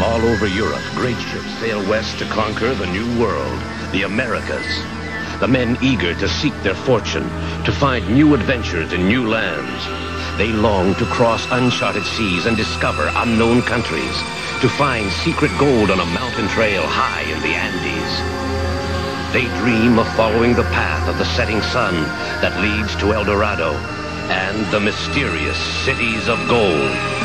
From all over Europe, great ships sail west to conquer the new world, the Americas. The men eager to seek their fortune, to find new adventures in new lands. They long to cross uncharted seas and discover unknown countries, to find secret gold on a mountain trail high in the Andes. They dream of following the path of the setting sun that leads to El Dorado and the mysterious cities of gold.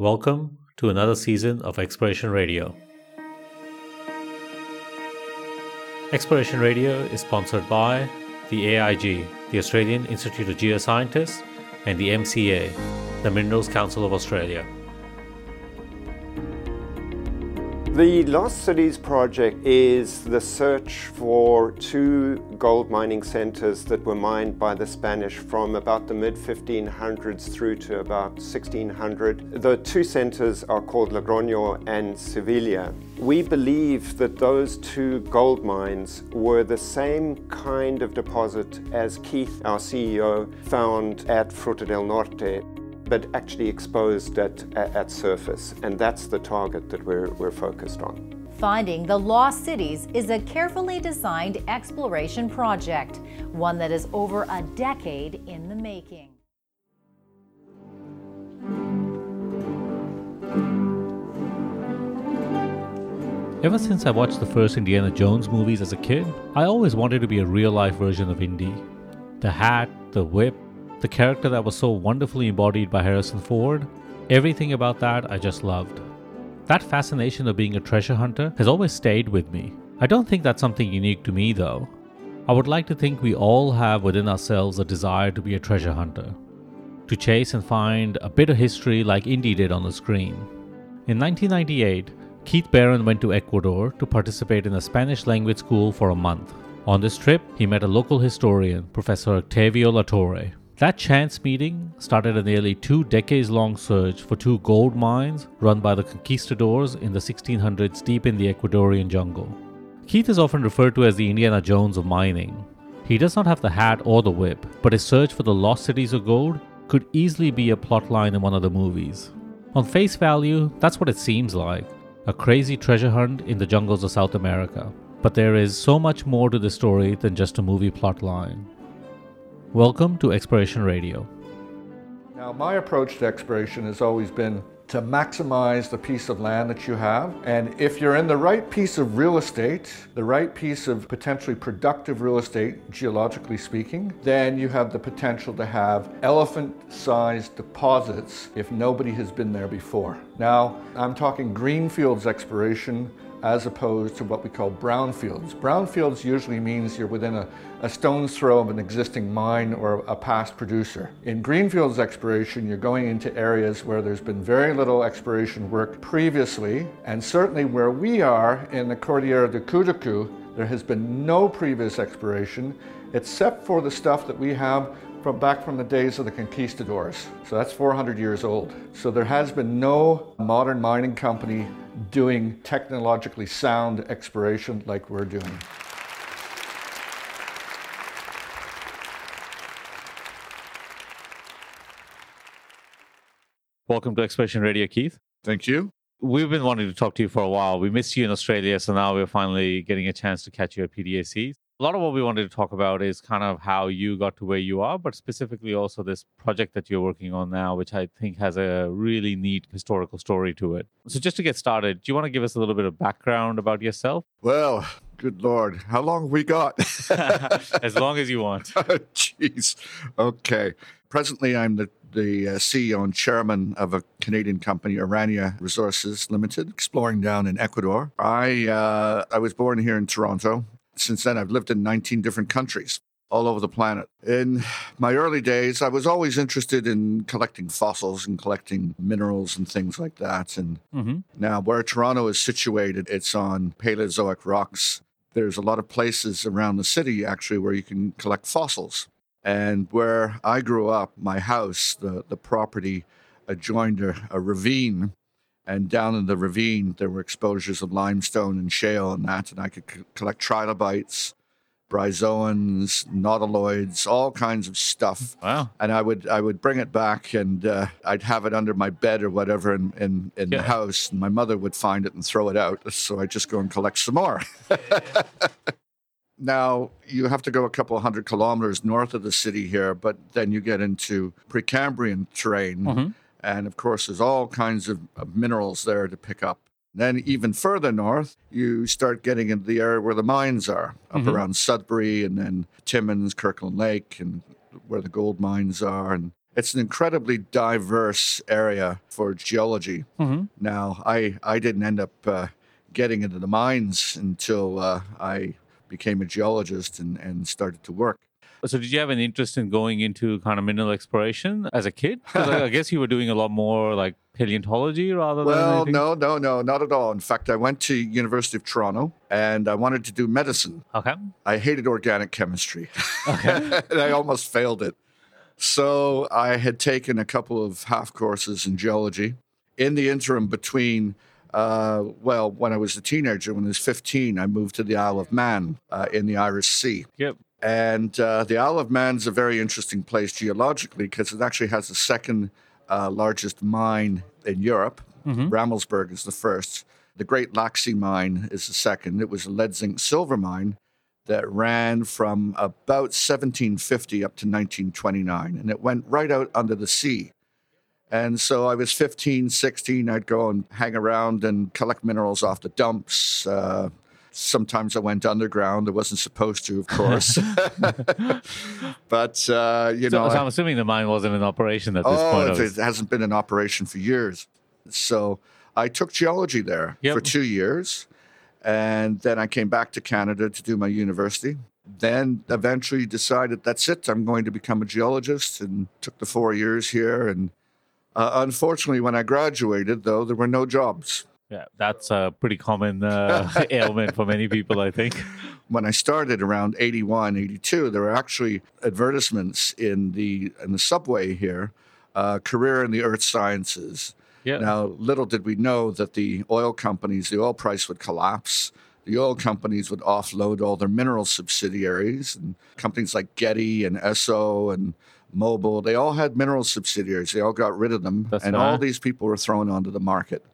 Welcome to another season of Exploration Radio. Exploration Radio is sponsored by the AIG, the Australian Institute of Geoscientists, and the MCA, the Minerals Council of Australia. The Lost Cities project is the search for two gold mining centers that were mined by the Spanish from about the mid 1500s through to about 1600. The two centers are called Logroño and Sevilla. We believe that those two gold mines were the same kind of deposit as Keith, our CEO, found at Fruta del Norte but actually exposed at, at, at surface. And that's the target that we're, we're focused on. Finding the Lost Cities is a carefully designed exploration project, one that is over a decade in the making. Ever since I watched the first Indiana Jones movies as a kid, I always wanted to be a real life version of Indy. The hat, the whip, the character that was so wonderfully embodied by Harrison Ford, everything about that I just loved. That fascination of being a treasure hunter has always stayed with me. I don't think that's something unique to me though. I would like to think we all have within ourselves a desire to be a treasure hunter, to chase and find a bit of history like Indy did on the screen. In 1998, Keith Barron went to Ecuador to participate in a Spanish language school for a month. On this trip, he met a local historian, Professor Octavio Latorre. That chance meeting started a nearly two decades long search for two gold mines run by the conquistadors in the 1600s deep in the Ecuadorian jungle. Keith is often referred to as the Indiana Jones of mining. He does not have the hat or the whip, but his search for the lost cities of gold could easily be a plotline in one of the movies. On face value, that's what it seems like a crazy treasure hunt in the jungles of South America. But there is so much more to the story than just a movie plotline. Welcome to Exploration Radio. Now, my approach to exploration has always been to maximize the piece of land that you have. And if you're in the right piece of real estate, the right piece of potentially productive real estate, geologically speaking, then you have the potential to have elephant sized deposits if nobody has been there before. Now, I'm talking greenfields exploration as opposed to what we call brownfields. Brownfields usually means you're within a, a stone's throw of an existing mine or a past producer. In greenfields exploration, you're going into areas where there's been very little exploration work previously, and certainly where we are in the Cordillera de Cutucú, there has been no previous exploration except for the stuff that we have from back from the days of the conquistadors. So that's 400 years old. So there has been no modern mining company doing technologically sound exploration like we're doing. Welcome to Exploration Radio, Keith. Thank you. We've been wanting to talk to you for a while. We missed you in Australia, so now we're finally getting a chance to catch you at PDAC. A lot of what we wanted to talk about is kind of how you got to where you are, but specifically also this project that you're working on now, which I think has a really neat historical story to it. So, just to get started, do you want to give us a little bit of background about yourself? Well, good Lord, how long have we got? as long as you want. Jeez. Okay. Presently, I'm the, the uh, CEO and chairman of a Canadian company, Aurania Resources Limited, exploring down in Ecuador. I uh, I was born here in Toronto. Since then, I've lived in 19 different countries all over the planet. In my early days, I was always interested in collecting fossils and collecting minerals and things like that. And hmm now, where Toronto is situated, it's on Paleozoic rocks. There's a lot of places around the city actually where you can collect fossils. And where I grew up, my house, the, the property adjoined a, a ravine. And down in the ravine, there were exposures of limestone and shale and that. And I could c- collect trilobites, bryozoans, nautiloids, all kinds of stuff Wow. and I would I would bring it back and uh, I'd have it under my bed or whatever in, in, in Yeah. the house and my mother would find it and throw it out so I'd just go and collect some more. now you have to go a couple hundred kilometers north of the city here, but then you get into Precambrian terrain Mhm. And of course there's all kinds of, of minerals there to pick up. Then even further north, you start getting into the area where the mines are, up Mhm. around Sudbury and then Timmins, Kirkland Lake, and where the gold mines are. And it's an incredibly diverse area for geology. hmm Now, I, I didn't end up uh, getting into the mines until uh, I became a geologist and, and started to work. So, did you have an interest in going into kind of mineral exploration as a kid? I, I guess you were doing a lot more like paleontology rather than. Well, no, no, no, not at all. In fact, I went to University of Toronto and I wanted to do medicine. Okay. I hated organic chemistry. Okay. and I almost failed it. So I had taken a couple of half courses in geology. In the interim between, uh, well, when I was a teenager, when I was 15, I moved to the Isle of Man uh, in the Irish Sea. Yep. And uh, the Isle of Man is a very interesting place geologically because it actually has the second uh, largest mine in Europe. Rammelsberg is the first. The Great Laxey mine is the second. It was a lead zinc silver mine that ran from about 1750 up to 1929, and it went right out under the sea. And so I was 15, 16. I'd go and hang around and collect minerals off the dumps. Uh, sometimes I went underground. I wasn't supposed to, of course. but, uh, you So, know. so I- I'm assuming the mine wasn't in operation at this oh, point. it, it hasn't been in operation for years. So I took geology there Yep. for two years. And then I came back to Canada to do my university. Then eventually decided that's it. I'm going to become a geologist and took the four years here. And uh, unfortunately, when I graduated, though, there were no jobs. Yeah, that's a pretty common uh, ailment for many people, I think. when I started around 81, 82, there were actually advertisements in the in the subway here, uh, career in the earth sciences. Yeah. Now, little did we know that the oil companies, the oil price would collapse. The oil companies would offload all their mineral subsidiaries, and companies like Getty and Esso and Mobil, they all had mineral subsidiaries. They all got rid of them, That's and all these people were thrown onto the market.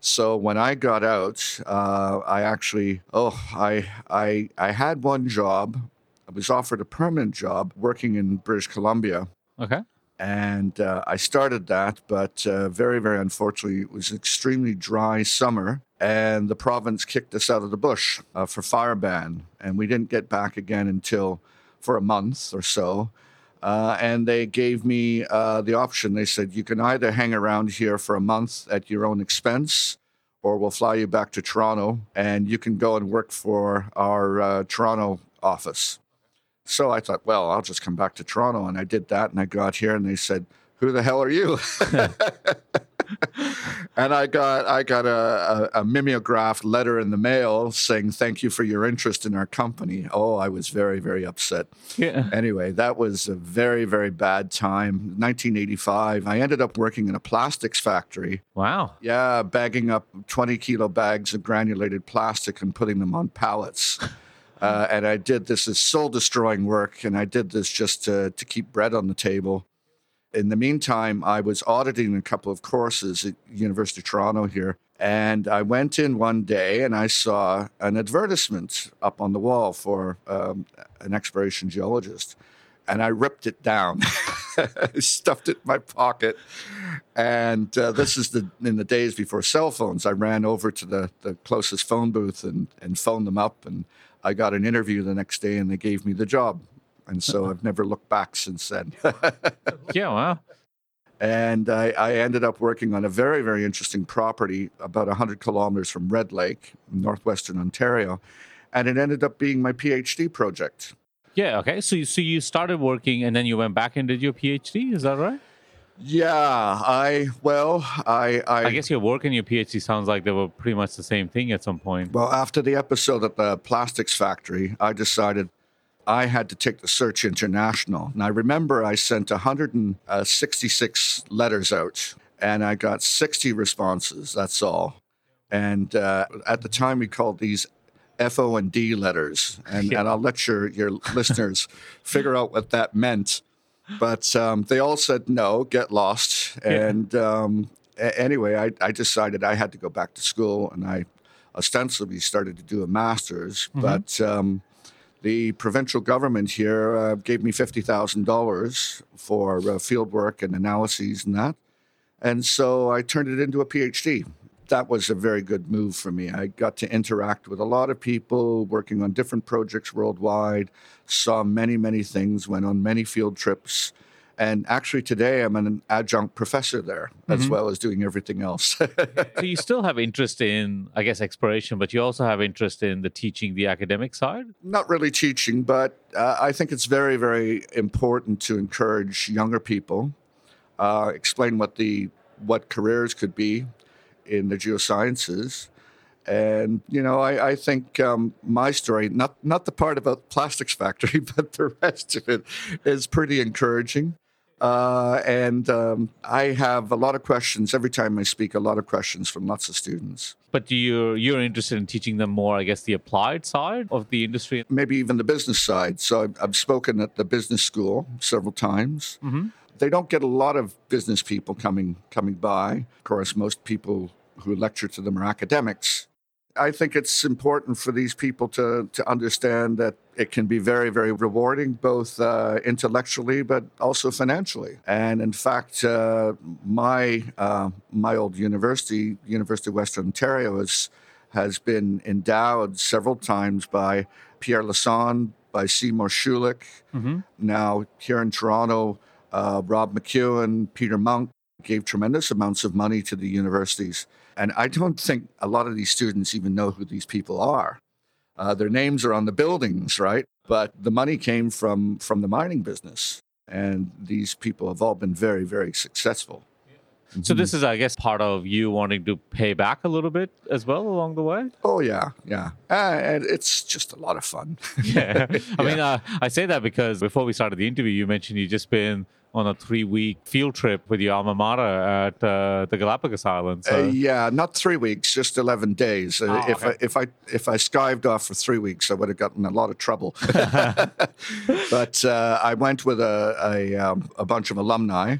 So when I got out, uh, I actually, oh, I, I, I had one job. I was offered a permanent job working in British Columbia, Okay. and uh, I started that. But uh, very, very unfortunately, it was an extremely dry summer, and the province kicked us out of the bush uh, for fire ban, and we didn't get back again until for a month or so. Uh, and they gave me uh, the option. They said, you can either hang around here for a month at your own expense, or we'll fly you back to Toronto and you can go and work for our uh, Toronto office. So I thought, well, I'll just come back to Toronto. And I did that. And I got here and they said, who the hell are you? and I got I got a, a, a mimeographed letter in the mail saying thank you for your interest in our company. Oh, I was very very upset. Yeah. Anyway, that was a very very bad time. 1985. I ended up working in a plastics factory. Wow. Yeah, bagging up 20 kilo bags of granulated plastic and putting them on pallets. Uh, and I did this as soul destroying work, and I did this just to, to keep bread on the table. In the meantime, I was auditing a couple of courses at University of Toronto here, And I went in one day and I saw an advertisement up on the wall for um, an exploration geologist. And I ripped it down, stuffed it in my pocket. And uh, this is the in the days before cell phones. I ran over to the, the closest phone booth and, and phoned them up. And I got an interview the next day and they gave me the job. And so I've never looked back since then. Yeah, wow. And I, I ended up working on a very, very interesting property about 100 kilometers from Red Lake, northwestern Ontario. And it ended up being my PhD project. Yeah, okay. So, you- so you started working and then you went back and did your PhD, is that right? Yeah, I, well, I, I, I guess your work and your PhD sounds like they were pretty much the same thing at some point. well, after the episode at the plastics factory, I decided I had to take the search international. And I remember I sent 166 letters out and I got 60 responses. That's all. And uh, at the time, we called these FO and D letters. And, and I'll let your, your listeners figure out what that meant. But um, they all said no, get lost. And um, a- anyway, I, I decided I had to go back to school and I ostensibly started to do a master's. But um, the provincial government here uh, gave me $50,000 for uh, field work and analyses and that. And so I turned it into a PhD. That was a very good move for me. I got to interact with a lot of people working on different projects worldwide, saw many, many things, went on many field trips. And actually, today I'm an adjunct professor there, as well as doing everything else. so you still have interest in, I guess, exploration, but you also have interest in the teaching, the academic side? not really teaching, but uh, I think it's very, very important to encourage younger people, uh, explain what the what careers could be in the geosciences. And you know, I, I think um, my story, not not the part about plastics factory, but the rest of it, is pretty encouraging. Uh, and um, I have a lot of questions every time I speak. A lot of questions from lots of students. But you you're interested in teaching them more, I guess, the applied side of the industry. maybe even the business side. So I've, I've spoken at the business school several times. They don't get a lot of business people coming coming by. Of course, most people who lecture to them are academics. I think it's important for these people to to understand that it can be very very rewarding, both uh, intellectually but also financially. And in fact, uh, my uh, my old university, University of Western Ontario, is has been endowed several times by Pierre Lassonde, by Seymour Schulich. Now, here in Toronto, uh, Rob McEwen, Peter Munk gave tremendous amounts of money to the universities. And I don't think a lot of these students even know who these people are. Uh, their names are on the buildings, right? But the money came from, from the mining business. And these people have all been very, very successful. So this is, I guess, part of you wanting to pay back a little bit as well along the way. Oh, yeah, yeah. Uh, and it's just a lot of fun. Yeah. I mean, uh, I say that because before we started the interview, you mentioned you just been on a three-week field trip with your alma mater at uh, the Galapagos Islands. Uh, yeah, not three weeks, just eleven days. Uh, Oh, if I, if I if I skived off for three weeks, I would have gotten a lot of trouble. but uh, I went with a a, um, a bunch of alumni,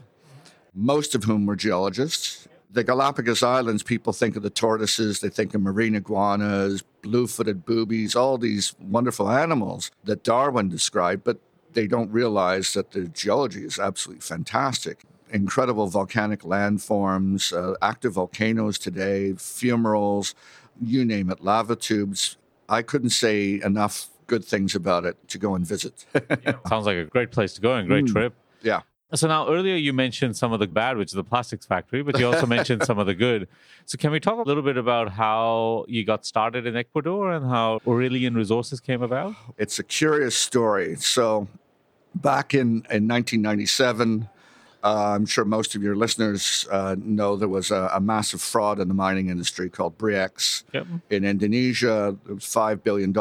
most of whom were geologists. The Galapagos Islands, people think of the tortoises, they think of marine iguanas, blue-footed boobies, all these wonderful animals that Darwin described, but they don't realize that the geology is absolutely fantastic. Incredible volcanic landforms, uh, active volcanoes today, fumaroles, you name it, lava tubes. I couldn't say enough good things about it to go and visit. Sounds like a great place to go and great trip. yeah. So now earlier you mentioned some of the bad, which is the plastics factory, but you also mentioned some of the good. So can we talk a little bit about how you got started in Ecuador and how Aurelian Resources came about? It's a curious story. So, back in, in 1997, uh, I'm sure most of your listeners uh, know there was a, a massive fraud in the mining industry called Bre-X Yep. in Indonesia. It was $5 billion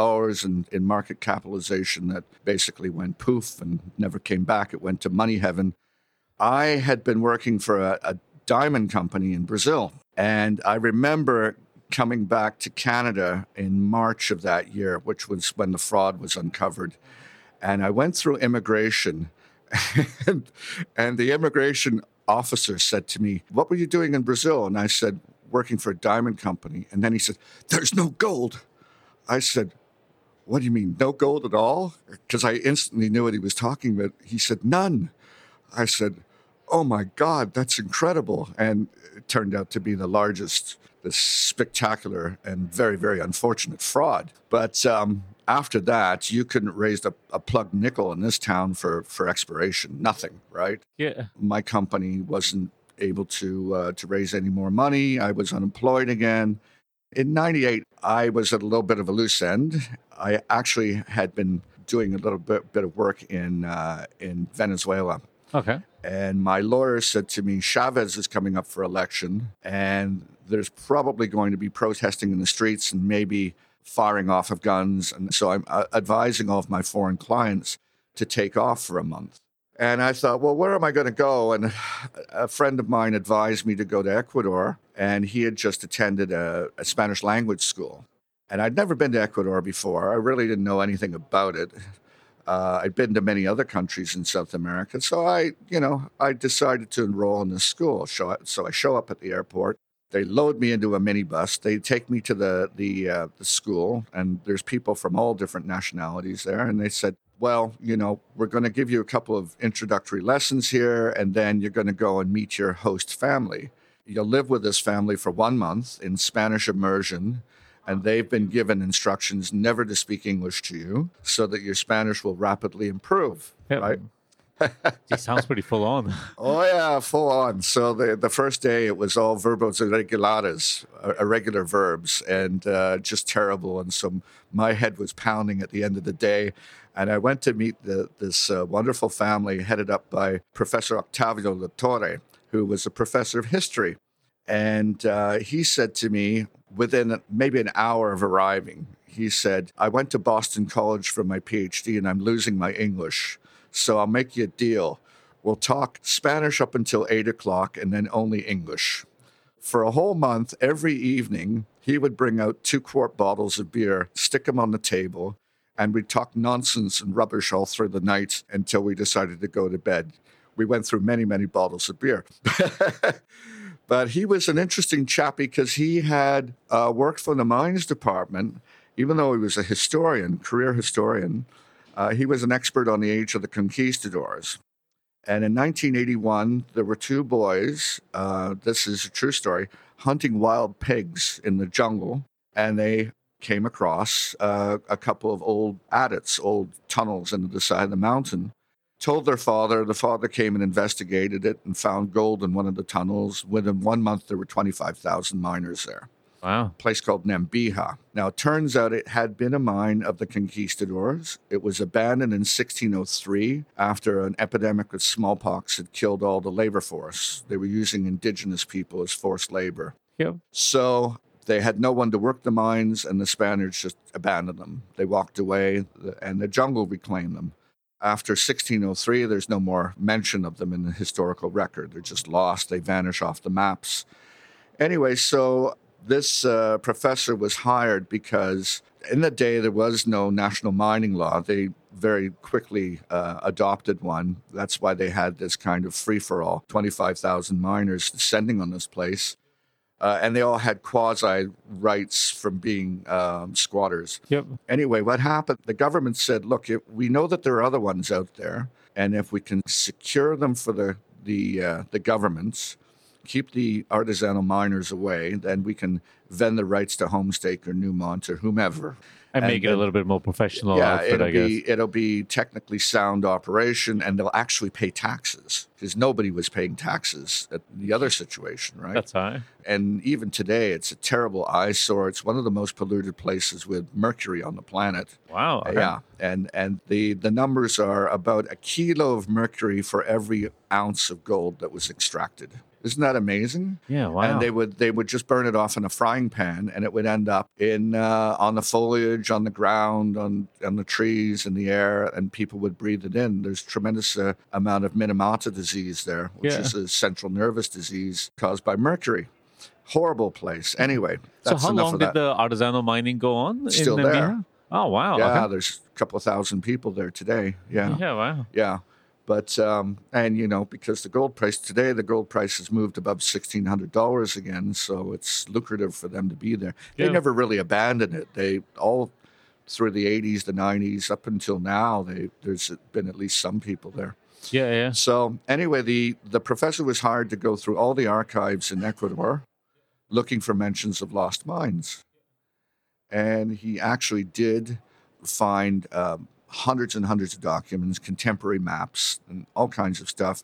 in, in market capitalization that basically went poof and never came back. It went to money heaven. I had been working for a, a diamond company in Brazil. And I remember coming back to Canada in March of that year, which was when the fraud was uncovered. And I went through immigration, and, and the immigration officer said to me, What were you doing in Brazil? And I said, working for a diamond company. And then he said, There's no gold. I said, What do you mean, no gold at all? Because I instantly knew what he was talking about. He said, None. I said, Oh my God, that's incredible. And it turned out to be the largest, the spectacular, and very, very unfortunate fraud. But um, after that, you couldn't raise a, a plug nickel in this town for, for exploration. Nothing, right? Yeah. my company wasn't able to uh, to raise any more money. I was unemployed again. In '98, I was at a little bit of a loose end. I actually had been doing a little bit, bit of work in uh, in Venezuela, Okay. and my lawyer said to me, "Chavez is coming up for election, and there's probably going to be protesting in the streets and maybe firing off of guns." And so I'm uh, advising all of my foreign clients to take off for a month. And I thought, well, where am I going to go? And a friend of mine advised me to go to Ecuador, and he had just attended a, a Spanish language school. And I'd never been to Ecuador before. I really didn't know anything about it. Uh, I'd been to many other countries in South America, so I, you know, I decided to enroll in this school. So, so I show up at the airport. They load me into a minibus. They take me to the the uh, the school, and there's people from all different nationalities there. And they said, "Well, you know, we're going to give you a couple of introductory lessons here, and then you're going to go and meet your host family. You'll live with this family for one month in Spanish immersion." And they've been given instructions never to speak English to you so that your Spanish will rapidly improve. Yeah. Right? It sounds pretty full on. Oh yeah, full on. So the the first day it was all verbos irregulares, uh, irregular verbs, and uh, just terrible. And so my head was pounding at the end of the day. And I went to meet the, this uh, wonderful family headed up by Professor Octavio La Torre, who was a professor of history. And uh, he said to me within maybe an hour of arriving, he said, I went to Boston College for my PhD and I'm losing my English. So I'll make you a deal. We'll talk Spanish up until eight o'clock and then only English. For a whole month, every evening, he would bring out two quart bottles of beer, stick them on the table, and we'd talk nonsense and rubbish all through the night until we decided to go to bed. We went through many, many bottles of beer. but he was an interesting chap because he had uh, worked for the mines department, even though he was a historian, career historian. Uh, he was an expert on the age of the conquistadors. And in 1981, there were two boys, uh, this is a true story, hunting wild pigs in the jungle. And they came across uh, a couple of old adits, old tunnels into the side of the mountain. Told their father, the father came and investigated it and found gold in one of the tunnels. Within one month, there were 25,000 miners there Wow. place called Nambija. Now, it turns out it had been a mine of the conquistadors. It was abandoned in 1603 after an epidemic of smallpox had killed all the labor force. They were using indigenous people as forced labor. Yep. So they had no one to work the mines, and the Spaniards just abandoned them. They walked away, and the jungle reclaimed them. After 1603, there's no more mention of them in the historical record. They're just lost, they vanish off the maps. Anyway, so this uh, professor was hired because in the day there was no national mining law. They very quickly uh, adopted one. That's why they had this kind of free for all 25,000 miners descending on this place. Uh, and they all had quasi rights from being um, squatters. Yep. Anyway, what happened? The government said, "Look, if we know that there are other ones out there, and if we can secure them for the the uh, the governments, keep the artisanal miners away, then we can vend the rights to Homestake or Newmont or whomever." And, make it a little bit more professional yeah, outfit, it'll I guess. be it'll be technically sound operation, and they'll actually pay taxes because nobody was paying taxes at the other situation, right? That's high. and even today, it's a terrible eyesore. It's one of the most polluted places with mercury on the planet. Wow. okay. Yeah, and and the the numbers are about a kilo of mercury for every ounce of gold that was extracted. Isn't that amazing? Yeah, wow. And they would they would just burn it off in a frying pan, and it would end up in uh, on the foliage, on the ground, on on the trees, in the air, and people would breathe it in. There's tremendous uh, amount of Minamata disease there, which Yeah. is a central nervous disease caused by mercury. Horrible place. Anyway, So how long did the artisanal mining go on? Still there. Nambija? Oh wow. yeah, okay. there's a couple of thousand people there today. Yeah, Yeah. Wow. yeah. But um, and you know because the gold price today, the gold price has moved above sixteen hundred dollars again, so it's lucrative for them to be there. They never really abandoned it. They all through the eighties, the nineties, up until now, they there's been at least some people there. Yeah, yeah. So anyway, the the professor was hired to go through all the archives in Ecuador, looking for mentions of lost mines, and he actually did find um, hundreds and hundreds of documents, contemporary maps, and all kinds of stuff.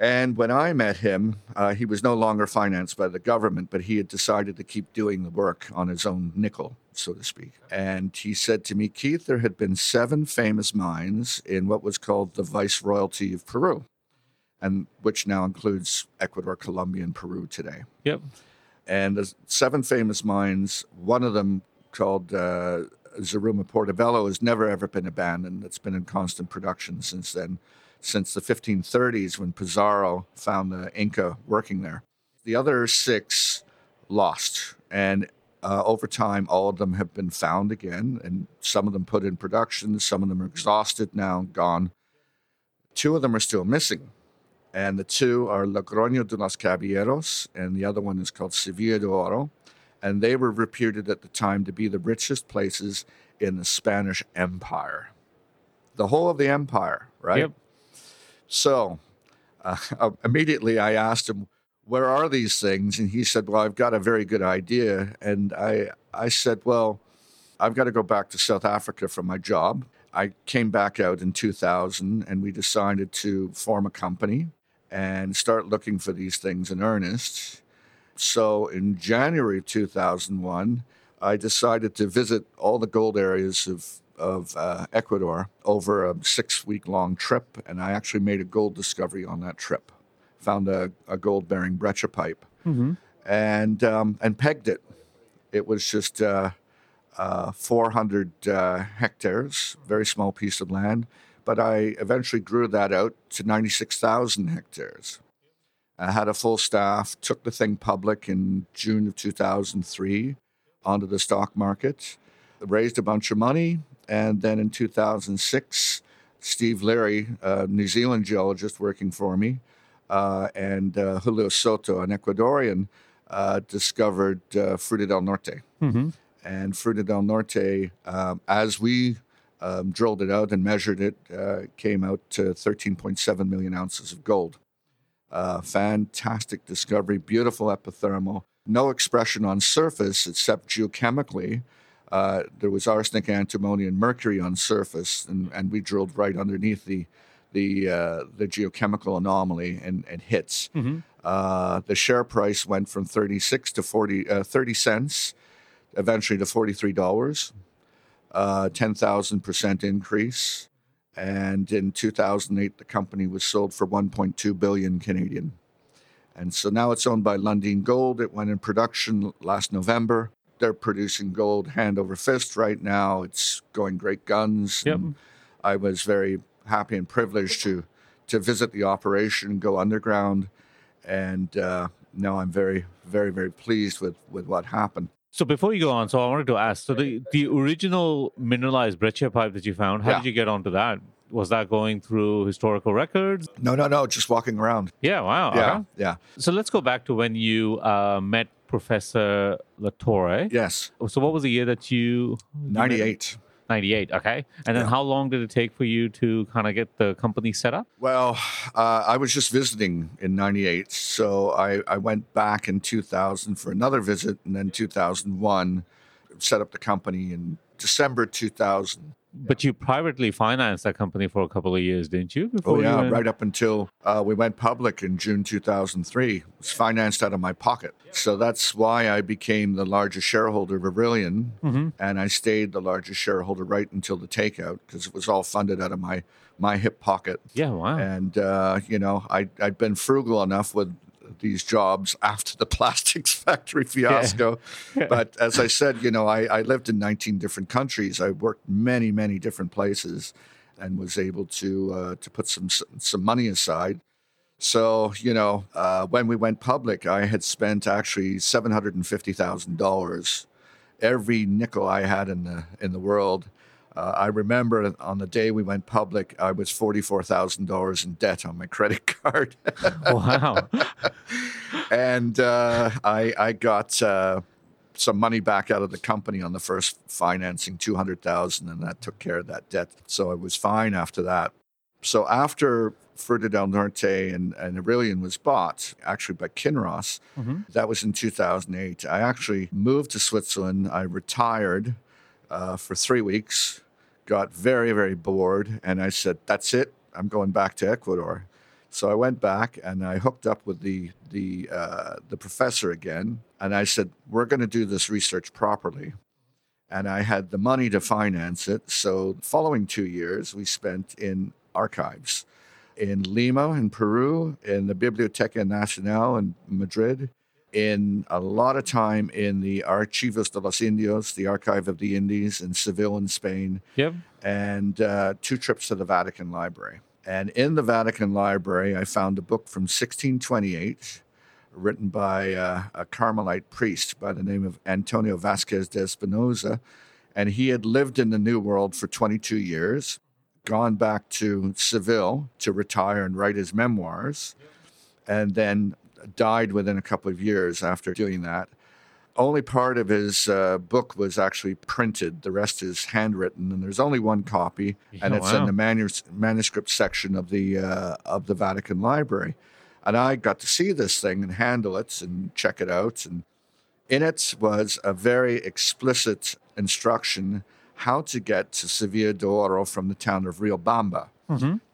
And when I met him, uh, he was no longer financed by the government, but he had decided to keep doing the work on his own nickel, so to speak. And he said to me, Keith, there had been seven famous mines in what was called the Viceroyalty of Peru, and which now includes Ecuador, Colombia, and Peru today. Yep. And the seven famous mines, one of them called uh, Zaruma Portovelo, has never ever been abandoned. It's been in constant production since then, since the 1530s when Pizarro found the Inca working there. The other six lost, and uh, over time, all of them have been found again, and some of them put in production, some of them are exhausted now, gone. Two of them are still missing and the two are Logroño de los Caballeros, and the other one is called Sevilla de Oro. And they were reputed at the time to be the richest places in the Spanish Empire. The whole of the empire, right? Yep. So uh, immediately I asked him, Where are these things? And he said, Well, I've got a very good idea. And I, I said, Well, I've got to go back to South Africa for my job. I came back out in 2000 and we decided to form a company and start looking for these things in earnest. So in January 2001, I decided to visit all the gold areas of, of uh, Ecuador over a six week long trip. And I actually made a gold discovery on that trip. Found a, a gold bearing breccia pipe and, um, and pegged it. It was just uh, uh, 400 uh, hectares, very small piece of land, but I eventually grew that out to 96,000 hectares. I had a full staff, took the thing public in June of 2003 onto the stock market, raised a bunch of money, and then in 2006, Steve Leary, a New Zealand geologist working for me, uh, and uh, Julio Soto, an Ecuadorian, uh, discovered uh, Fruta del Norte. And Fruta del Norte, um, as we um, drilled it out and measured it, uh, came out to 13.7 million ounces of gold. Uh, fantastic discovery, beautiful epithermal. No expression on surface except geochemically. Uh, there was arsenic, antimony, and mercury on surface, and, and we drilled right underneath the the uh, the geochemical anomaly and, and hits. Uh, the share price went from 36 to 40, uh, 30 cents, eventually to $43, uh, 10,000% increase. And in 2008, the company was sold for 1.2 billion Canadian. And so now it's owned by Lundin Gold. It went in production last November. They're producing gold hand over fist right now. It's going great guns. Yep. And I was very happy and privileged to to visit the operation, go underground, and uh, now I'm very, very, very pleased with with what happened. So before you go on, so I wanted to ask, so the, the original mineralized breccia pipe that you found, how Yeah. did you get onto that? Was that going through historical records? No, no, no, just walking around. Yeah, wow. Yeah, yeah, So let's go back to when you uh, met Professor Latorre. yes. So what was the year that you? you 98. 98, okay. And then Yeah. how long did it take for you to kind of get the company set up? Well, uh, I was just visiting in 98. So I, I went back in 2000 for another visit, and then 2001, set up the company in December 2000. But you privately financed that company for a couple of years, didn't you? Oh, Before you yeah, went- right up until uh, we went public in June 2003. It was financed out of my pocket. So that's why I became the largest shareholder of Aurelian. And I stayed the largest shareholder right until the takeout because it was all funded out of my, my hip pocket. Yeah, wow. And, uh, you know, I, I'd been frugal enough with these jobs after the plastics factory fiasco. But as I said, you know, I, I lived in 19 different countries. I worked many, many different places and was able to, uh, to put some, some money aside. So, you know, uh, when we went public, I had spent actually $750,000. Every nickel I had in the, in the world, Uh, I remember on the day we went public, I was $44,000 in debt on my credit card. Wow. and uh, I, I got uh, some money back out of the company on the first financing, 200000 and that took care of that debt. So I was fine after that. So after Fruta del Norte and, and Aurelian was bought, actually by Kinross, that was in 2008. I actually moved to Switzerland. I retired uh, for three weeks, got very, very bored, and I said, That's it. I'm going back to Ecuador. So I went back and I hooked up with the the uh, the professor again, and I said, "We're going to do this research properly." And I had the money to finance it. So the following two years, we spent in archives in Lima, in Peru, in the Biblioteca Nacional in Madrid, in a lot of time in the Archivos de los Indios, the Archive of the Indies in Seville, in Spain, yep. and uh, two trips to the Vatican Library. And in the Vatican Library, I found a book from 1628 written by uh, a Carmelite priest by the name of Antonio Vasquez de Espinosa. And he had lived in the New World for 22 years, gone back to Seville to retire and write his memoirs, and then died within a couple of years after doing that. Only part of his uh, book was actually printed. The rest is handwritten, and there's only one copy, and Yeah, it's wow. in the manus- manuscript section of the uh, of the Vatican Library. And I got to see this thing and handle it and check it out. And in it was a very explicit instruction how to get to Sevilla de Oro from the town of Riobamba.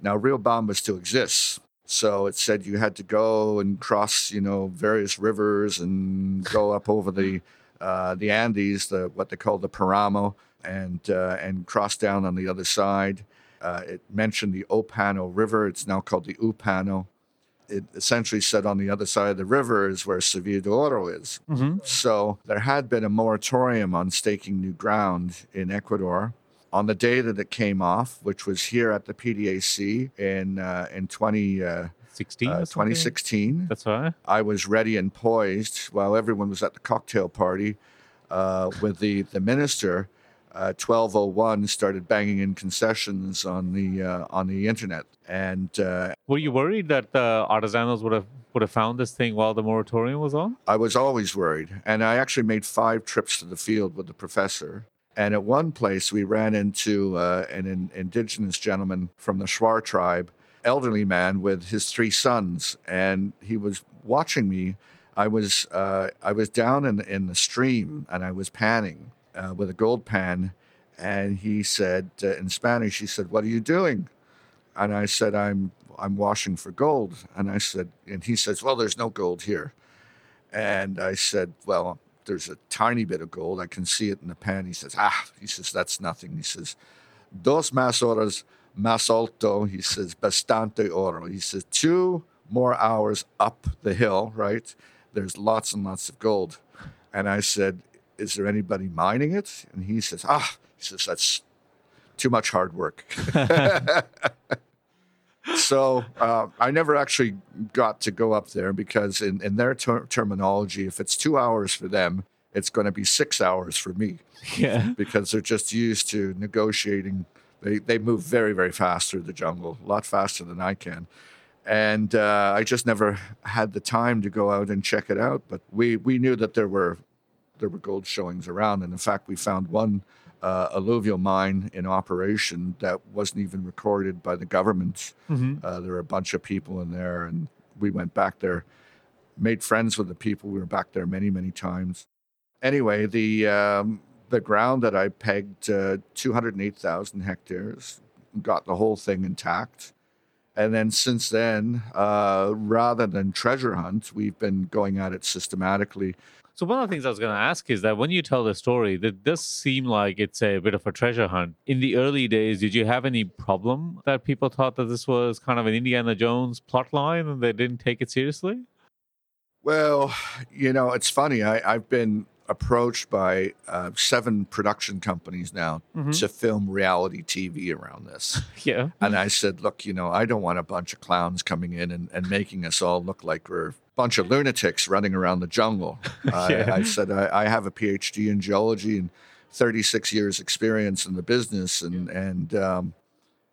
Now, Riobamba still exists. So it said you had to go and cross, you know, various rivers and go up over the uh, the Andes, the what they call the Paramo, and uh, and cross down on the other side. Uh, it mentioned the Opano River. It's now called the Upano. It essentially said on the other side of the river is where Sevilla de Oro is. So there had been a moratorium on staking new ground in Ecuador. On the day that it came off, which was here at the PDAC in uh, in 20, uh, 16 uh, 2016, That's right. I was ready and poised while everyone was at the cocktail party uh, with the, the minister. Uh, 1201 started banging in concessions on the uh, on the internet, and uh, Were you worried that the artisanos would have would have found this thing while the moratorium was on? I was always worried. And I actually made five trips to the field with the professor. And at one place, we ran into uh, an in- indigenous gentleman from the Shuar tribe, elderly man with his three sons, and he was watching me. I was uh, I was down in in the stream, and I was panning uh, with a gold pan, and he said uh, in Spanish, he said, "What are you doing?" And I said, "I'm I'm washing for gold." And I said, and he says, "Well, there's no gold here." And I said, Well, there's a tiny bit of gold. I can see it in the pan. He says, Ah, he says, That's nothing. He says, Dos más horas más alto. He says, Bastante oro. He says, Two more hours up the hill, right? There's lots and lots of gold. And I said, Is there anybody mining it? And he says, Ah, he says, That's too much hard work. So uh, I never actually got to go up there because, in, in their ter- terminology, if it's two hours for them, it's going to be six hours for me Yeah. because they're just used to negotiating. They, they move very, very fast through the jungle, a lot faster than I can. And uh, I just never had the time to go out and check it out. But we, we knew that there were there were gold showings around, and in fact, we found one uh, alluvial mine in operation that wasn't even recorded by the government. Uh, there were a bunch of people in there, and we went back there, made friends with the people. We were back there many, many times. Anyway, the um, the ground that I pegged uh, 208,000 hectares, got the whole thing intact. And then since then, uh, rather than treasure hunt, we've been going at it systematically. So one of the things I was going to ask is that when you tell the story, that does seem like it's a bit of a treasure hunt. In the early days, did you have any problem that people thought that this was kind of an Indiana Jones plot line and they didn't take it seriously? Well, you know, it's funny. I, I've been approached by uh, seven production companies now to film reality TV around this. Yeah. And I said, look, you know, I don't want a bunch of clowns coming in and, and making us all look like we're bunch of lunatics running around the jungle. I, Yeah. I said, I, I have a PhD in geology and 36 years experience in the business, and and um,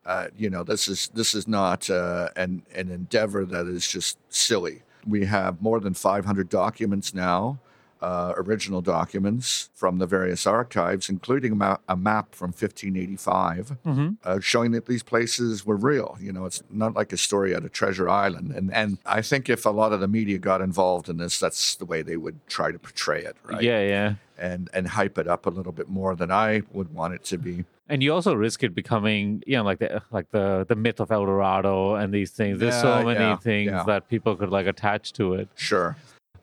uh, you know this is this is not uh, an an endeavor that is just silly. We have more than 500 documents now, uh, original documents from the various archives, including a, ma- a map from 1585, uh, showing that these places were real. You know, it's not like a story out of Treasure Island. And and I think if a lot of the media got involved in this, that's the way they would try to portray it, right? Yeah, yeah. And and hype it up a little bit more than I would want it to be. And you also risk it becoming, you know, like the like the the myth of El Dorado and these things. There's so many yeah, things yeah. that people could like attach to it. Sure.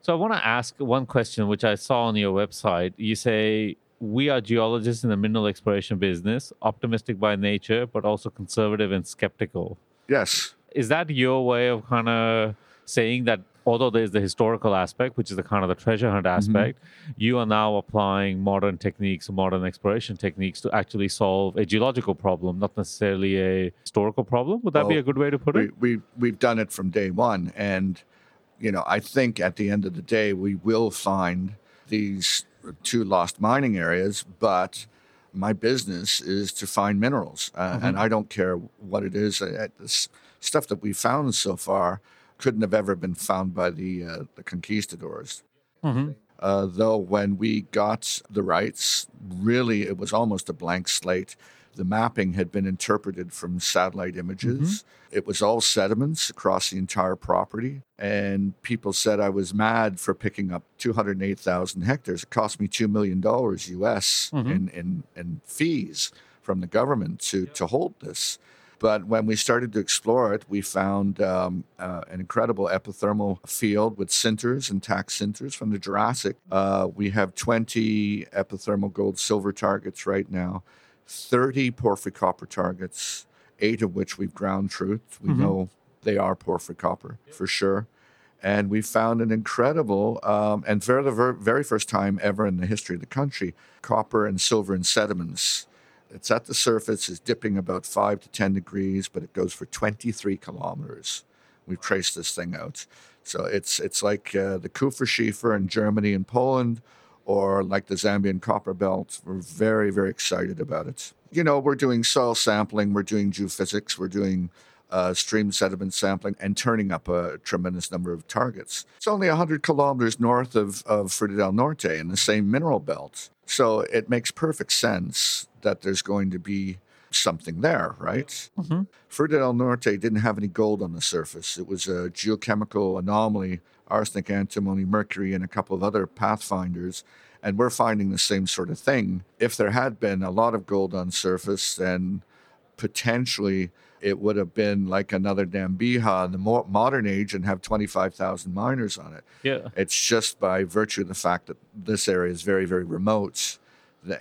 So I want to ask one question, which I saw on your website. You say we are geologists in the mineral exploration business, optimistic by nature, but also conservative and skeptical. Yes. Is that your way of kind of saying that? Although there's the historical aspect, which is the kind of the treasure hunt mm-hmm. aspect, you are now applying modern techniques, modern exploration techniques to actually solve a geological problem, not necessarily a historical problem. Would that be a good way to put we, it? we we've done it from day one and you know i think at the end of the day we will find these two lost mining areas but my business is to find minerals uh, and i don't care what it is uh, this stuff that we found so far couldn't have ever been found by the uh, the conquistadors. Uh, though when we got the rights, really it was almost a blank slate. The mapping had been interpreted from satellite images. It was all sediments across the entire property. And people said I was mad for picking up 208,000 hectares. It cost me $2 million US in, in, in fees from the government to, to hold this. But when we started to explore it, we found um, uh, an incredible epithermal field with sinters, intact sinters from the Jurassic. Uh, we have 20 epithermal gold silver targets right now, 30 porphyry copper targets, eight of which we've ground truthed. We know they are porphyry copper for sure. And we found an incredible, um, and for the ver- very first time ever in the history of the country, copper and silver in sediments. It's at the surface, it's dipping about five to 10 degrees, but it goes for 23 kilometers. We've traced this thing out. So it's, it's like uh, the Kupferschiefer in Germany and Poland, or like the Zambian copper belt. We're very, very excited about it. You know, we're doing soil sampling, we're doing geophysics, we're doing uh, stream sediment sampling, and turning up a tremendous number of targets. It's only 100 kilometers north of, of Fruta del Norte in the same mineral belt. So it makes perfect sense that there's going to be something there, right? Fruta del Norte didn't have any gold on the surface. It was a geochemical anomaly, arsenic, antimony, mercury, and a couple of other pathfinders. And we're finding the same sort of thing. If there had been a lot of gold on surface, then potentially it would have been like another Nambija in the mo- modern age and have 25,000 miners on it. Yeah. It's just by virtue of the fact that this area is very, very remote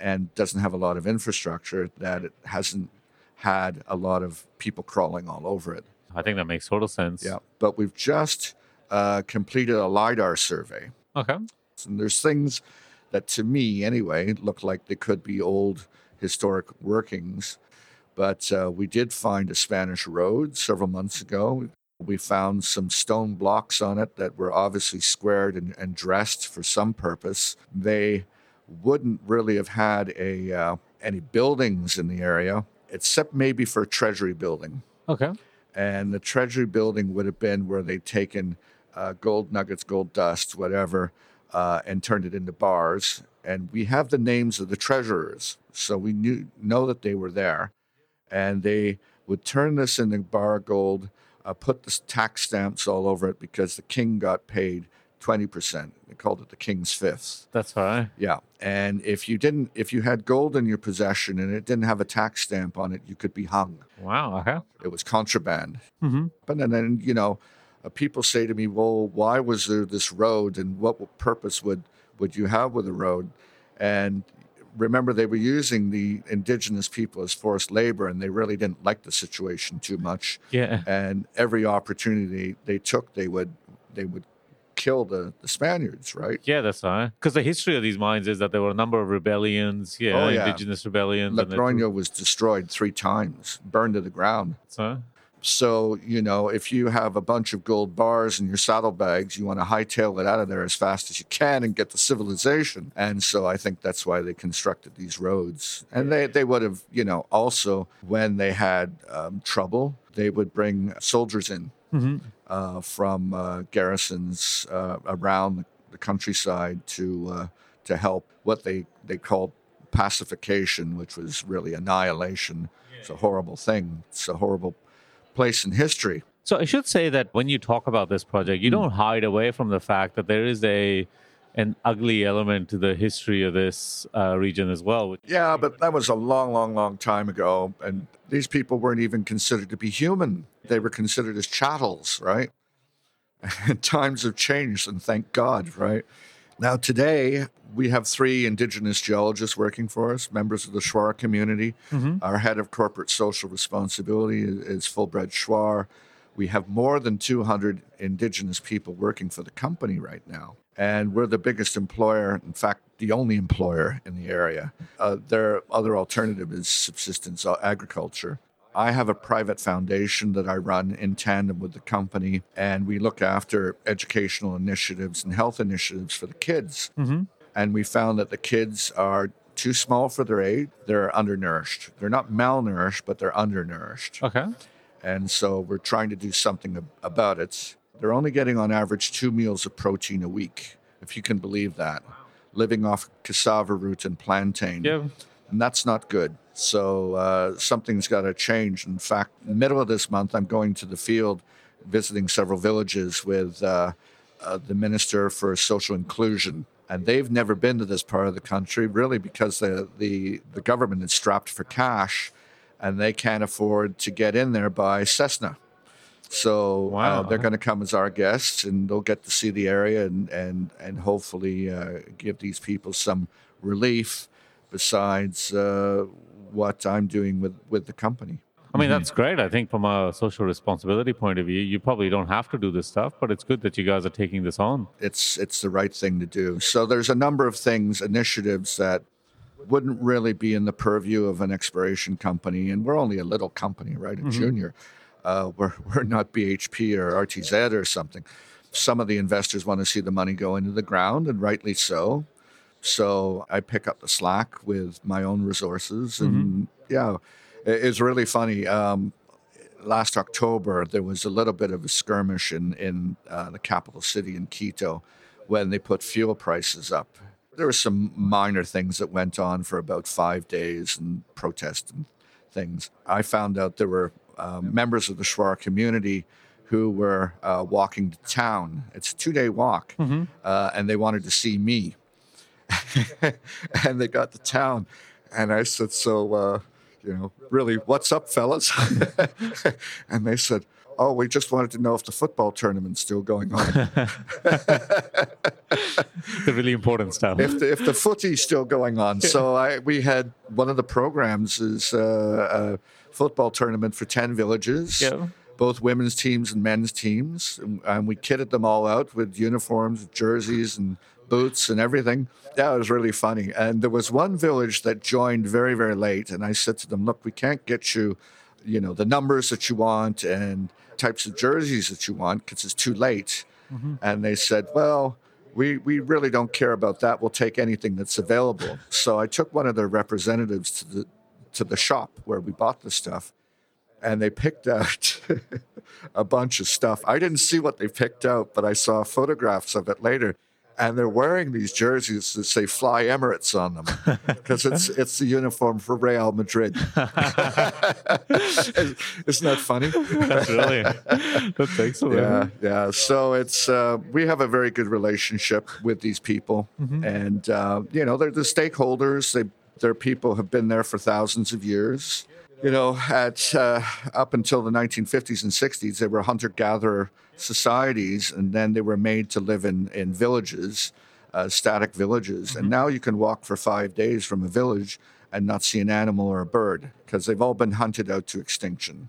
and doesn't have a lot of infrastructure that it hasn't had a lot of people crawling all over it. I think that makes total sense. Yeah. But we've just uh, completed a LIDAR survey. Okay. And there's things that, to me anyway, look like they could be old historic workings. But uh, we did find a Spanish road several months ago. We found some stone blocks on it that were obviously squared and, and dressed for some purpose. They wouldn't really have had a uh, any buildings in the area, except maybe for a treasury building Okay. and the treasury building would have been where they'd taken uh, gold nuggets, gold dust, whatever, uh, and turned it into bars. And we have the names of the treasurers, so we knew know that they were there, and they would turn this into bar gold, uh, put the tax stamps all over it because the king got paid twenty percent. They called it the king's fifth. That's right. Yeah, and if you didn't, if you had gold in your possession and it didn't have a tax stamp on it, you could be hung Wow. Okay. it was contraband. Mm-hmm. But then, then you know, uh, people say to me, "Well, why was there this road, and what purpose would would you have with the road?" And remember, they were using the indigenous people as forced labor, and they really didn't like the situation too much. Yeah. And every opportunity they took, they would they would kill the, the Spaniards, right? Yeah, that's fine. Because the history of these mines is that there were a number of rebellions. Yeah, Oh, yeah. indigenous rebellions. and they- was destroyed three times, burned to the ground. So, So, you know, if you have a bunch of gold bars in your saddlebags, you want to hightail it out of there as fast as you can and get to civilization. And so I think that's why they constructed these roads. And they, they would have, you know, also when they had um, trouble, they would bring soldiers in uh, from uh, garrisons uh, around the countryside to uh, to help what they, they called pacification, which was really annihilation. It's a horrible thing. It's a horrible place in history. So I should say that when you talk about this project, you don't hide away from the fact that there is a an ugly element to the history of this uh, region as well. Yeah, but that was a long, long, long time ago. And these people weren't even considered to be human. They were considered as chattels, right? And times have changed, and thank God, right? Now, today, we have three Indigenous geologists working for us, members of the Shuar community. Our head of corporate social responsibility is, is Fulbred Shuar. We have more than 200 Indigenous people working for the company right now. And we're the biggest employer, in fact, the only employer in the area. Uh, their other alternative is subsistence uh, agriculture. I have a private foundation that I run in tandem with the company, and we look after educational initiatives and health initiatives for the kids. Mm-hmm. And we found that the kids are too small for their age. They're undernourished. They're not malnourished, but they're undernourished. Okay. And so we're trying to do something ab- about it. They're only getting on average two meals of protein a week, if you can believe that, living off cassava root and plantain. Yeah. And that's not good. So uh, something's got to change. In fact, in the middle of this month, I'm going to the field, visiting several villages with uh, uh, the Minister for Social Inclusion. And they've never been to this part of the country, really, because the, the, the government is strapped for cash and they can't afford to get in there by Cessna. So uh, Wow. they're going to come as our guests, and they'll get to see the area and and and hopefully uh, give these people some relief. Besides uh, what I'm doing with with the company. I mean, that's great. I think from a social responsibility point of view, you probably don't have to do this stuff, but it's good that you guys are taking this on. It's it's the right thing to do. So there's a number of things, initiatives that wouldn't really be in the purview of an exploration company, and we're only a little company, right? A junior. Uh, we're we're not BHP or RTZ or something. Some of the investors want to see the money go into the ground, and rightly so. So I pick up the slack with my own resources, and yeah, it- it's really funny. Um, last October, there was a little bit of a skirmish in in uh, the capital city in Quito when they put fuel prices up. There were some minor things that went on for about five days and protests and things. I found out there were um, members of the Shuar community who were uh, walking to town. It's a two day walk, uh, and they wanted to see me. and they got to town, and I said, "So, uh, you know, really, what's up, fellas?" and they said, "Oh, we just wanted to know if the football tournament's still going on. The really important stuff. if the, if the footy's still going on." So I we had one of the programs is uh, a football tournament for ten villages. Yeah. Both women's teams and men's teams, and, and we kitted them all out with uniforms, jerseys, and boots and everything. Yeah, it was really funny. And there was one village that joined very, very late, and I said to them, "Look, we can't get you, you know, the numbers that you want and types of jerseys that you want because it's too late." Mm-hmm. And they said, "Well." We, we really don't care about that. We'll take anything that's available. So I took one of their representatives to the to the shop where we bought the stuff, and they picked out a bunch of stuff. I didn't see what they picked out, but I saw photographs of it later. And they're wearing these jerseys that say "Fly Emirates" on them because it's it's the uniform for Real Madrid. Isn't that funny? That's really that's excellent. Yeah, yeah. So it's uh, we have a very good relationship with these people, and uh, you know they're the stakeholders. They their people have been there for thousands of years. You know, at uh, up until the 1950s and 60s, they were hunter-gatherer societies, and then they were made to live in in villages, uh, static villages. And now you can walk for five days from a village and not see an animal or a bird because they've all been hunted out to extinction.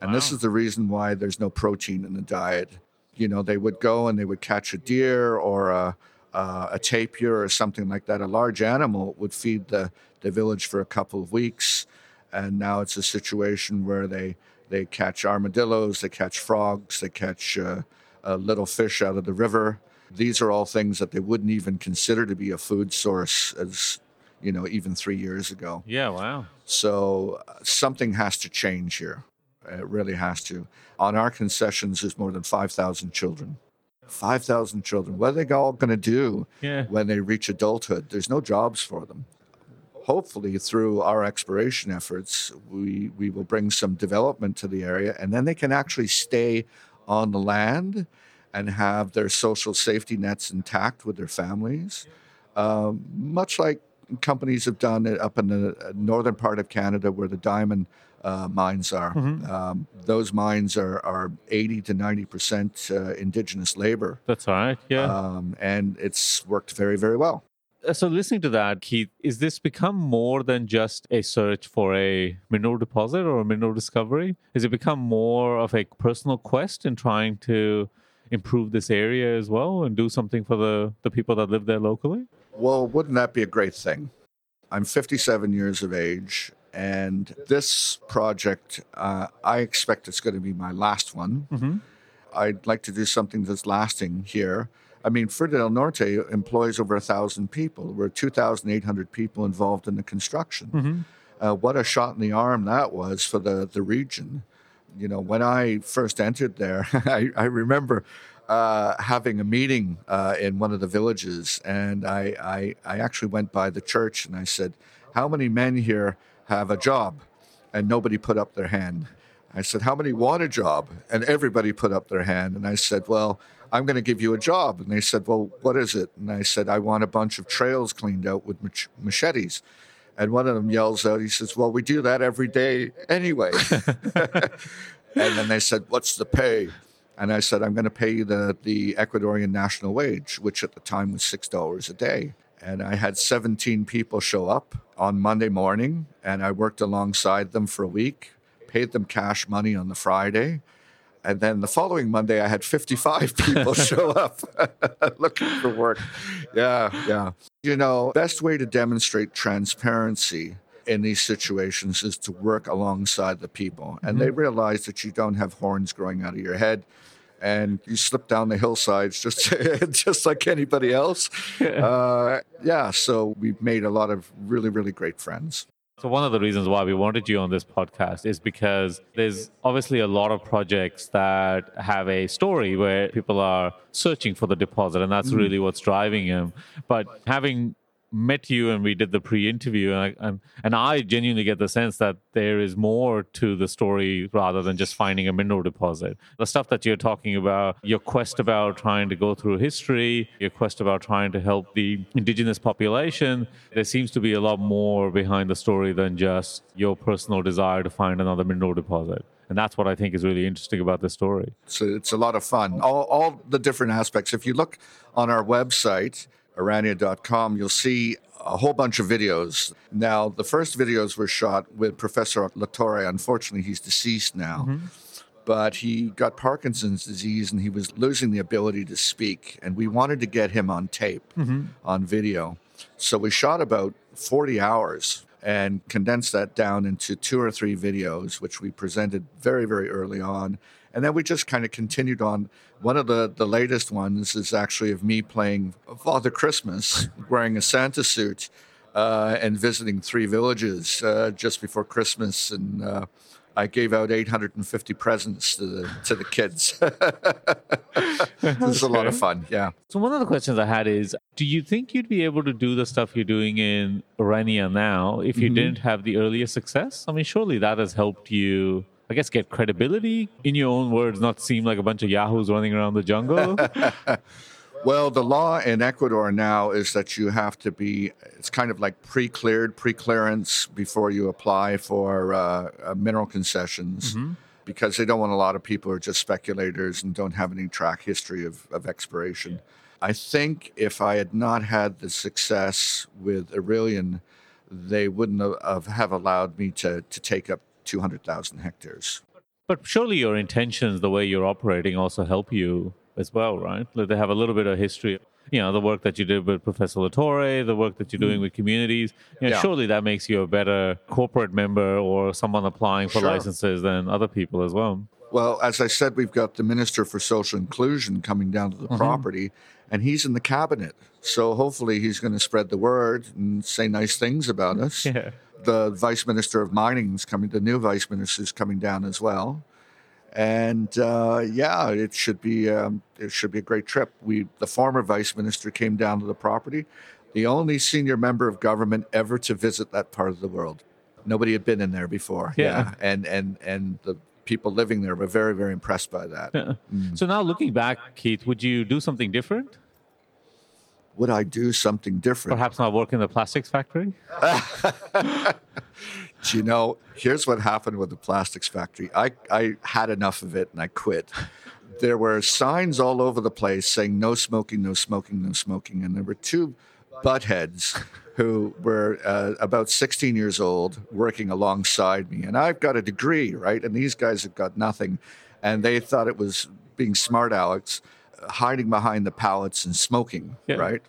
And this is the reason why there's no protein in the diet. You know, they would go and they would catch a deer or a, uh, a tapir or something like that. A large animal would feed the, the village for a couple of weeks. And now it's a situation where they, They catch armadillos, they catch frogs, they catch uh, uh, little fish out of the river. These are all things that they wouldn't even consider to be a food source as, you know, even three years ago. Yeah, wow. So uh, something has to change here. It really has to. On our concessions, there's more than 5,000 children. 5,000 children. What are they all going to do Yeah. when they reach adulthood? There's no jobs for them. Hopefully, through our exploration efforts, we, we will bring some development to the area and then they can actually stay on the land and have their social safety nets intact with their families. Um, much like companies have done it up in the northern part of Canada where the diamond uh, mines are. Um, those mines are, are 80 to 90% uh, indigenous labor. That's right, Yeah. Um, and it's worked very, very well. Uh, so listening to that, Keith, is this become more than just a search for a mineral deposit or a mineral discovery? Has it become more of a personal quest in trying to improve this area as well and do something for the, the people that live there locally? Well, wouldn't that be a great thing? I'm 57 years of age, and this project, uh, I expect it's going to be my last one. I'd like to do something that's lasting here. I mean, Fruta del Norte employs over a thousand people. We're 2,800 people involved in the construction. Uh, what a shot in the arm that was for the, the region. You know, when I first entered there, I, I remember uh, having a meeting uh, in one of the villages, and I, I, I actually went by the church and I said, How many men here have a job? And nobody put up their hand. I said, How many want a job? And everybody put up their hand. And I said, Well, I'm going to give you a job. And they said, Well, what is it? And I said, I want a bunch of trails cleaned out with mach- machetes. And one of them yells out, he says, Well, we do that every day anyway. and then they said, What's the pay? And I said, I'm going to pay you the, the Ecuadorian national wage, which at the time was $6 a day. And I had 17 people show up on Monday morning, and I worked alongside them for a week, paid them cash money on the Friday. And then the following Monday, I had 55 people show up looking for work. Yeah, yeah. You know, best way to demonstrate transparency in these situations is to work alongside the people. And they mm-hmm. realize that you don't have horns growing out of your head and you slip down the hillsides just just like anybody else. Uh, yeah, so we've made a lot of really, really great friends. So one of the reasons why we wanted you on this podcast is because there's obviously a lot of projects that have a story where people are searching for the deposit, and that's really what's driving them. But having met you and we did the pre-interview, and I, and, and I genuinely get the sense that there is more to the story rather than just finding a mineral deposit. The stuff that you're talking about, your quest about trying to go through history, your quest about trying to help the indigenous population, there seems to be a lot more behind the story than just your personal desire to find another mineral deposit. And that's what I think is really interesting about this story. So it's a lot of fun. All, all the different aspects. If you look on our website, aurania.com, you'll see a whole bunch of videos. Now, the first videos were shot with Professor Latore. Unfortunately, he's deceased now. Mm-hmm. But he got Parkinson's disease and he was losing the ability to speak. And we wanted to get him on tape, mm-hmm. on video. So we shot about 40 hours and condensed that down into two or three videos, which we presented very, very early on. And then we just kind of continued on. One of the, the latest ones is actually of me playing Father Christmas, wearing a Santa suit, uh, and visiting three villages uh, just before Christmas. And uh, I gave out 850 presents to the, to the kids. it was a lot of fun, yeah. So one of the questions I had is, do you think you'd be able to do the stuff you're doing in Aurania now if you didn't have the earlier success? I mean, surely that has helped you, I guess, get credibility in your own words, not seem like a bunch of yahoos running around the jungle. Well, the law in Ecuador now is that you have to be, it's kind of like pre cleared, pre clearance before you apply for uh, uh, mineral concessions because they don't want a lot of people who are just speculators and don't have any track history of, of exploration. I think if I had not had the success with Aurelian, they wouldn't have, have allowed me to, to take up 200,000 hectares. but surely your intentions, the way you're operating, also help you as well, right? Like they have a little bit of history. you know the work that you did with Professor Latore, the work that you're doing with communities. You know, Yeah. surely that makes you a better corporate member or someone applying for Sure. licenses than other people as well. Well, as I said, we've got the Minister for Social Inclusion coming down to the Mm-hmm. property, and he's in the cabinet. So hopefully he's going to spread the word and say nice things about us. Yeah. The Vice Minister of Mining is coming, the new Vice Minister is coming down as well. And uh, yeah, it should be um, it should be a great trip. We the former Vice Minister came down to the property, the only senior member of government ever to visit that part of the world. Nobody had been in there before. Yeah. and and and the people living there were very very impressed by that. Yeah. So now looking back, Keith, would you do something different? Would I do something different? Perhaps not work in the plastics factory? Do you know, here's what happened with the plastics factory. I, I had enough of it and I quit. There were signs all over the place saying no smoking, no smoking, no smoking. And there were two buttheads who were uh, about 16 years old working alongside me. And I've got a degree, right? And these guys have got nothing. And they thought it was being smart Alex, hiding behind the pallets and smoking, Yeah. right?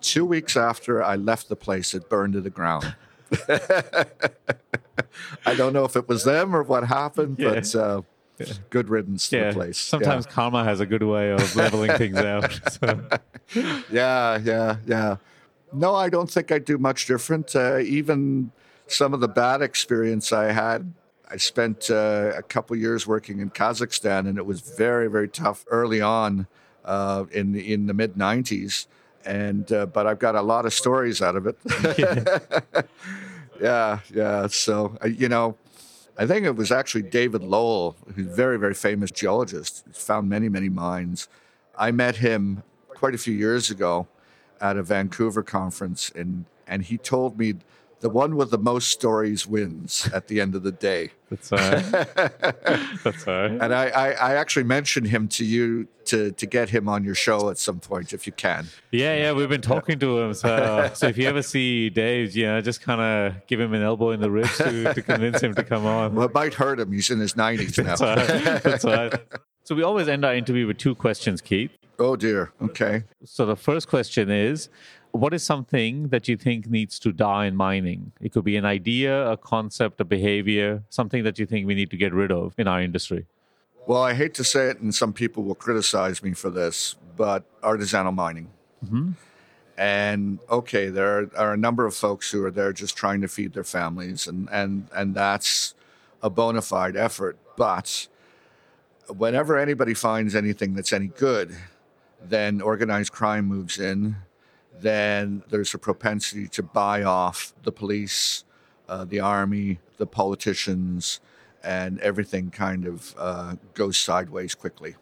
Two weeks after I left the place, it burned to the ground. I don't know if it was them or what happened, Yeah. but uh, good riddance to Yeah. the place. Sometimes karma has a good way of leveling things out. So. Yeah. yeah, yeah, yeah. No, I don't think I'd do much different. Uh, even some of the bad experience I had, I spent uh, a couple years working in Kazakhstan, and it was very, very tough early on uh, in the, in the mid '90s. And uh, but I've got a lot of stories out of it. yeah, yeah. So uh, you know, I think it was actually David Lowell, who's a very, very famous geologist, found many, many mines. I met him quite a few years ago at a Vancouver conference, and and he told me the one with the most stories wins at the end of the day. That's all right. That's all right. And I, I, I actually mentioned him to you to, to get him on your show at some point if you can. Yeah, yeah, we've been talking to him. So, so if you ever see Dave, you know, just kind of give him an elbow in the ribs to, to convince him to come on. Well, it might hurt him. He's in his 90s That's all now. That's all right. So we always end our interview with two questions, Keith. Oh, dear. Okay. So the first question is what is something that you think needs to die in mining? It could be an idea, a concept, a behavior, something that you think we need to get rid of in our industry. Well, I hate to say it, and some people will criticize me for this, but artisanal mining. Mm-hmm. And okay, there are, are a number of folks who are there just trying to feed their families, and, and, and that's a bona fide effort. But whenever anybody finds anything that's any good, then organized crime moves in. Then there's a propensity to buy off the police, uh, the army, the politicians, and everything kind of uh, goes sideways quickly.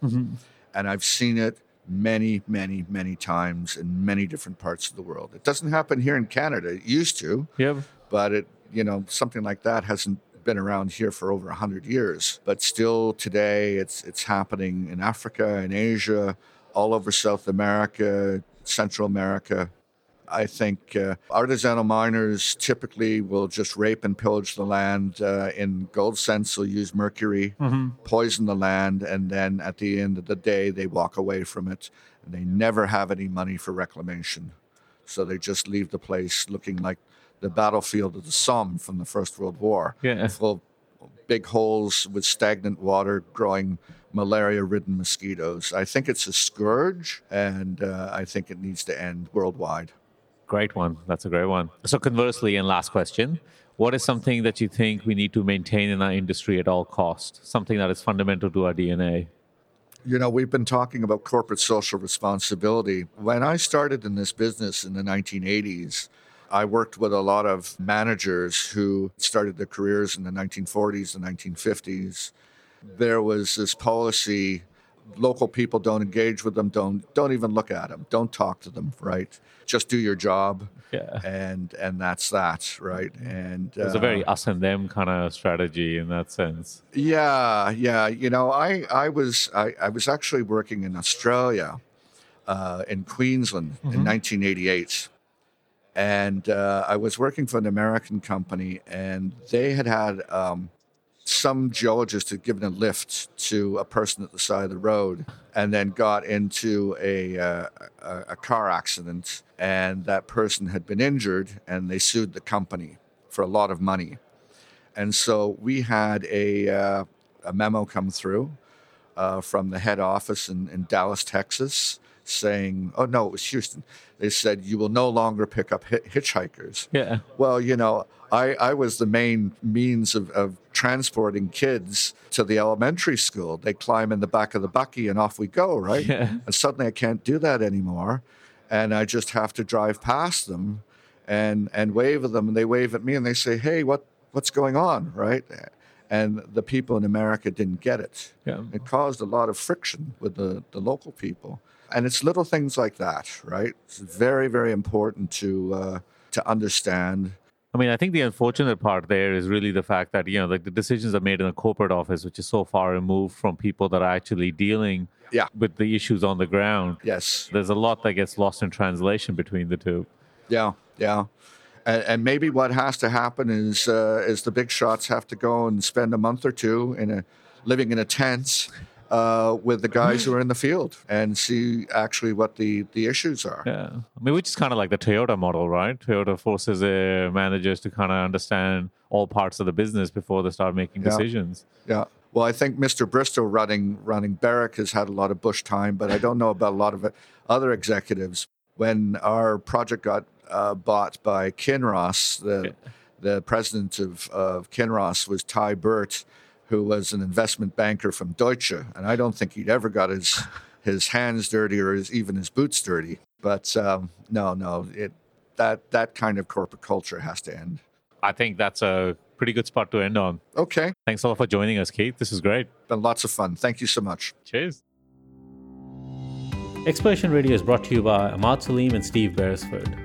And I've seen it many, many, many times in many different parts of the world. It doesn't happen here in Canada. It used to Yeah. but it you know something like that hasn't been around here for over 100 years but still today it's it's happening in africa in asia all over south america central america. I think uh, artisanal miners typically will just rape and pillage the land uh, in gold sense. They'll use mercury poison the land and then at the end of the day they walk away from it. And they never have any money for reclamation. So they just leave the place looking like the battlefield of the Somme from the First World War. Yeah. Full big holes with stagnant water growing malaria ridden mosquitoes. I think it's a scourge and uh, I think it needs to end worldwide. Great one. That's a great one. So, conversely, and last question what is something that you think we need to maintain in our industry at all cost? Something that is fundamental to our DNA? You know, we've been talking about corporate social responsibility. When I started in this business in the 1980s, I worked with a lot of managers who started their careers in the 1940s and 1950s. There was this policy local people don't engage with them, don't don't even look at them, don't talk to them, right? Just do your job. Yeah. And and that's that, right? And It's a uh, very us and them kind of strategy in that sense. yeah, yeah. You know, I I was I, I was actually working in Australia, uh, in Queensland in 1988, and uh, I was working for an American company, and they had had um, some geologist had given a lift to a person at the side of the road and then got into a, uh, a, a car accident, and that person had been injured, and they sued the company for a lot of money. And so we had a, uh, a memo come through uh, from the head office in, in Dallas, Texas, saying, oh, no, it was Houston. They said, you will no longer pick up hi- hitchhikers. Yeah. Well, you know, I, I was the main means of, of transporting kids to the elementary school. They climb in the back of the bucky and off we go, right? Yeah. And suddenly I can't do that anymore. And I just have to drive past them and, and wave at them. And they wave at me and they say, hey, what, what's going on, right? And the people in America didn't get it. Yeah. It caused a lot of friction with the, the local people. And it's little things like that, right? It's very, very important to, uh, to understand I mean, I think the unfortunate part there is really the fact that, you know, like the decisions are made in a corporate office, which is so far removed from people that are actually dealing Yeah. with the issues on the ground. Yes. There's a lot that gets lost in translation between the two. Yeah. Yeah. And, and maybe what has to happen is uh, is the big shots have to go and spend a month or two in a living in a tent uh, with the guys who are in the field and see actually what the, the issues are. Yeah. I mean, which is kind of like the Toyota model, right? Toyota forces their managers to kind of understand all parts of the business before they start making Yeah. decisions. Yeah. Well, I think Mr. Bristow running running Barrick has had a lot of Bush time, but I don't know about a lot of other executives. When our project got uh, bought by Kinross, the the president of, of Kinross was Tye Burt, who was an investment banker from Deutsche, and I don't think he'd ever got his his hands dirty or his, even his boots dirty. But um, no, no, it that that kind of corporate culture has to end. I think that's a pretty good spot to end on. Okay, Thanks a lot for joining us, Keith. This is great. been lots of fun. Thank you so much. Cheers. Exploration Radio is brought to you by Ahmad Salim and Steve Beresford.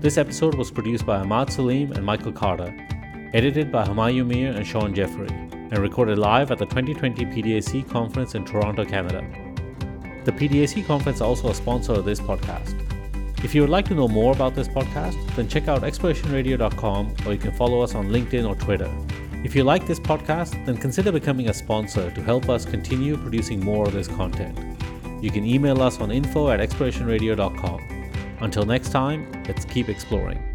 This episode was produced by Ahmad Salim and Michael Carter, edited by Humayun Mir and Sean Jeffrey, and recorded live at the 2020 PDAC conference in Toronto, Canada. The PDAC conference is also a sponsor of this podcast. If you would like to know more about this podcast, then check out explorationradio.com or you can follow us on LinkedIn or Twitter. If you like this podcast, then consider becoming a sponsor to help us continue producing more of this content. You can email us on info at explorationradio.com. Until next time, let's keep exploring.